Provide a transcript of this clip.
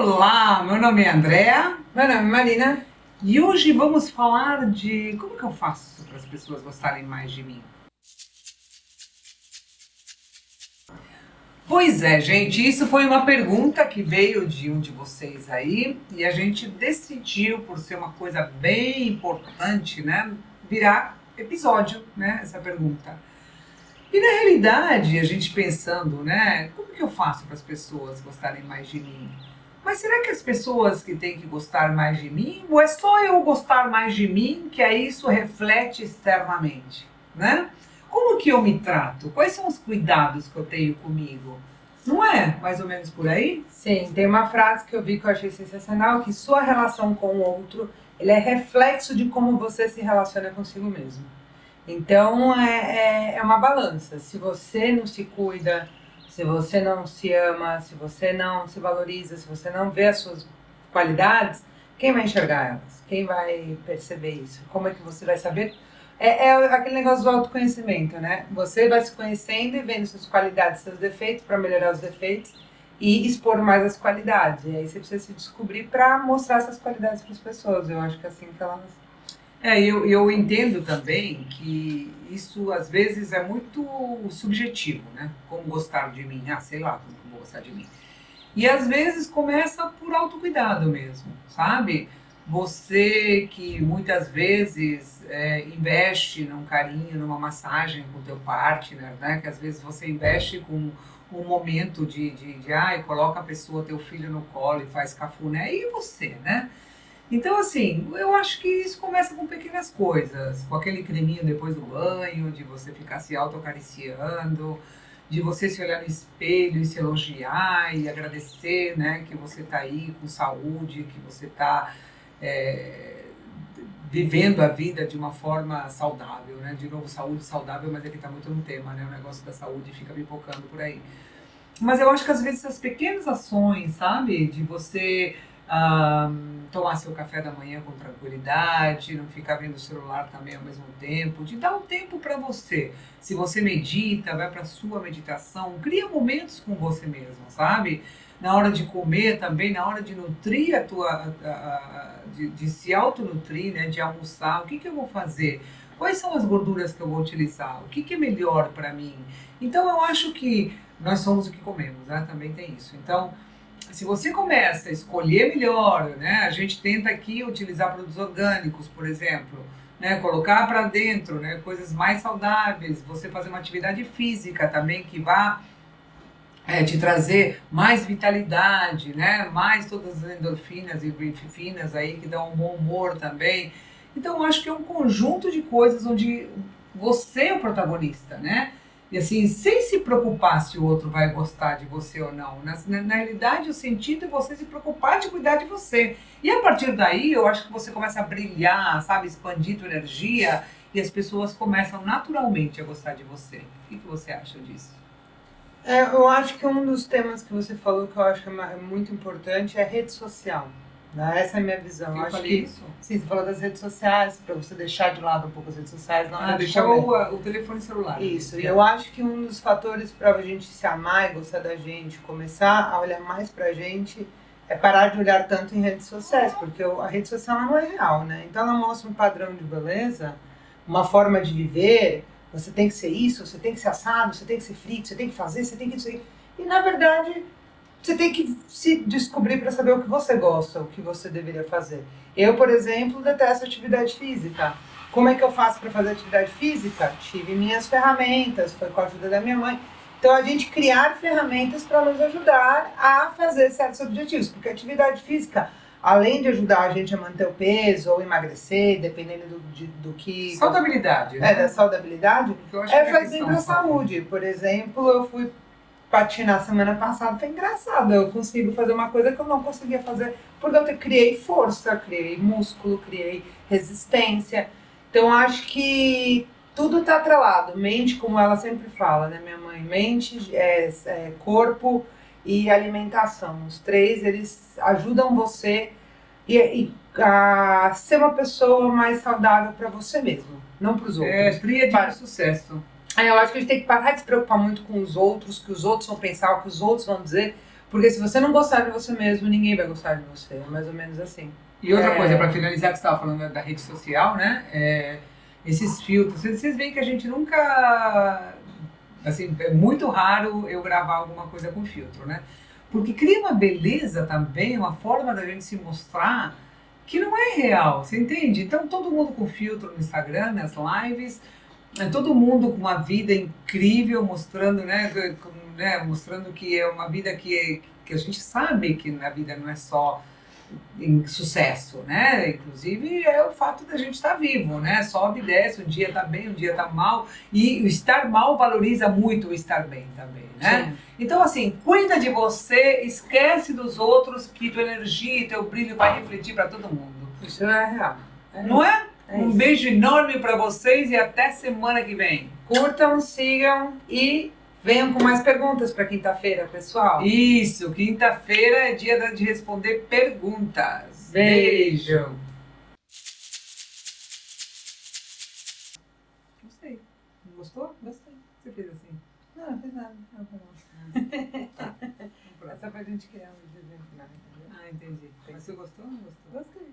Olá, meu nome é Andréa Meu nome é Marina. e hoje vamos falar de como que eu faço para as pessoas gostarem mais de mim. Pois é, gente, isso foi uma pergunta que veio de um de vocês aí e a gente decidiu, por ser uma coisa bem importante, né, virar episódio, né, essa pergunta. E na realidade, a gente pensando, né, como que eu faço para as pessoas gostarem mais de mim? Mas será que as pessoas que têm que gostar mais de mim, ou é só eu gostar mais de mim que aí isso reflete externamente, né? Como que eu me trato? Quais são os cuidados que eu tenho comigo? Não é mais ou menos por aí? Sim, tem uma frase que eu vi que eu achei sensacional, que sua relação com o outro, ele é reflexo de como você se relaciona consigo mesmo. Então, é, é, é uma balança. Se você não se cuida, se você não se ama, se você não se valoriza, se você não vê as suas qualidades, quem vai enxergar elas? Quem vai perceber isso? Como é que você vai saber? É, é aquele negócio do autoconhecimento, né? Você vai se conhecendo e vendo suas qualidades, seus defeitos, para melhorar os defeitos e expor mais as qualidades. E aí você precisa se descobrir para mostrar essas qualidades para as pessoas. Eu acho que é assim que elas. É, eu, eu entendo também que isso às vezes é muito subjetivo, né? Como gostar de mim, ah, sei lá como gostar de mim. E às vezes começa por autocuidado mesmo, sabe? Você que muitas vezes é, investe num carinho, numa massagem com o teu partner, né? Que às vezes você investe com um momento de, de, de ai, coloca a pessoa, teu filho no colo e faz cafuné, e você, né? Então, assim, eu acho que isso começa com pequenas coisas, com aquele creminho depois do banho, de você ficar se autoacariciando, de você se olhar no espelho e se elogiar e agradecer, né, que você tá aí com saúde, que você tá é, vivendo a vida de uma forma saudável, né? De novo, saúde saudável, mas é que tá muito no tema, né? O negócio da saúde fica pipocando por aí. Mas eu acho que às vezes essas pequenas ações, sabe? De você tomar seu café da manhã com tranquilidade, não ficar vendo o celular também ao mesmo tempo, de dar um tempo para você. Se você medita, vai para sua meditação, cria momentos com você mesmo, sabe? Na hora de comer também, na hora de nutrir a tua, a, a, de, de, se autonutrir, né, de almoçar, o que, que eu vou fazer? Quais são as gorduras que eu vou utilizar? O que, que é melhor para mim? Então eu acho que nós somos o que comemos, né? Também tem isso. Então se você começa a escolher melhor, né? A gente tenta aqui utilizar produtos orgânicos, por exemplo, né? Colocar para dentro, né? Coisas mais saudáveis. Você fazer uma atividade física também que vá é, te trazer mais vitalidade, né? Mais todas as endorfinas e finas aí que dão um bom humor também. Então, acho que é um conjunto de coisas onde você é o protagonista, né? E assim, sem se preocupar se o outro vai gostar de você ou não. Na, na, na, realidade, o sentido é você se preocupar de cuidar de você. E a partir daí, eu acho que você começa a brilhar, sabe? Expandir tua energia e as pessoas começam naturalmente a gostar de você. O que, que você acha disso? É, eu acho que um dos temas que você falou que eu acho muito importante é a rede social. Né? Essa é a minha visão. Eu acho que isso. Sim, você falou das redes sociais, para você deixar de lado um pouco as redes sociais. Não ah, deixar o, o, telefone celular. Isso, e eu acho que um dos fatores para a gente se amar e gostar da gente, começar a olhar mais para a gente, é parar de olhar tanto em redes sociais, porque a rede social não é real, né? Então ela mostra um padrão de beleza, uma forma de viver, você tem que ser isso, você tem que ser assado, você tem que ser frito, você tem que fazer, você tem que... E na verdade você tem que se descobrir para saber o que você gosta, o que você deveria fazer. Eu, por exemplo, detesto atividade física. Como é que eu faço para fazer atividade física? Tive minhas ferramentas, foi com a ajuda da minha mãe. Então, a gente criar ferramentas para nos ajudar a fazer certos objetivos, porque atividade física, além de ajudar a gente a manter o peso ou emagrecer, dependendo do, de, do que. Saudabilidade, né? É, da saudabilidade, é fazer para a saúde. Por exemplo, eu fui patinar semana passada foi engraçado. Eu consigo fazer uma coisa que eu não conseguia fazer porque eu criei força, criei músculo, criei resistência. Então acho que tudo está atrelado. Mente, como ela sempre fala, né, minha mãe? Mente, é, é, corpo e alimentação. Os três eles ajudam você e, e a ser uma pessoa mais saudável para você mesmo, não para os outros. É, tríade para... de sucesso. Aí eu acho que a gente tem que parar de se preocupar muito com os outros, que os outros vão pensar, o que os outros vão dizer, Porque se você não gostar de você mesmo, ninguém vai gostar de você. É mais ou menos assim. E outra É. coisa, para finalizar, que você estava falando da- da rede social, né? É, esses filtros. Vocês vocês veem que a gente nunca. Assim, é muito raro eu gravar alguma coisa com filtro, né? Porque cria uma beleza também, uma forma da gente se mostrar que não é real, você entende? Então, todo mundo com filtro no Instagram, nas lives, é todo mundo com uma vida incrível, mostrando, né, né, mostrando que é uma vida que, que a gente sabe que na vida não é só em sucesso, né? Inclusive é o fato da gente estar vivo, né? Sobe e desce, um dia tá bem, um dia tá mal, e o estar mal valoriza muito o estar bem também, né? Então, assim, cuida de você, esquece dos outros, que tua energia e teu brilho vai refletir para todo mundo. Isso é real. É Não é? É um beijo enorme para vocês e até semana que vem. Curtam, sigam e venham com mais perguntas para quinta-feira, pessoal. Isso, quinta-feira é dia de responder perguntas. Beijo. Gostei. Não gostou? Gostei. Você fez assim. Não, não fez nada. Não, tá bom. Vamos pra- Essa gente criar um desenho? Ah, entendi. Mas você gostou ou não gostou? Gostei.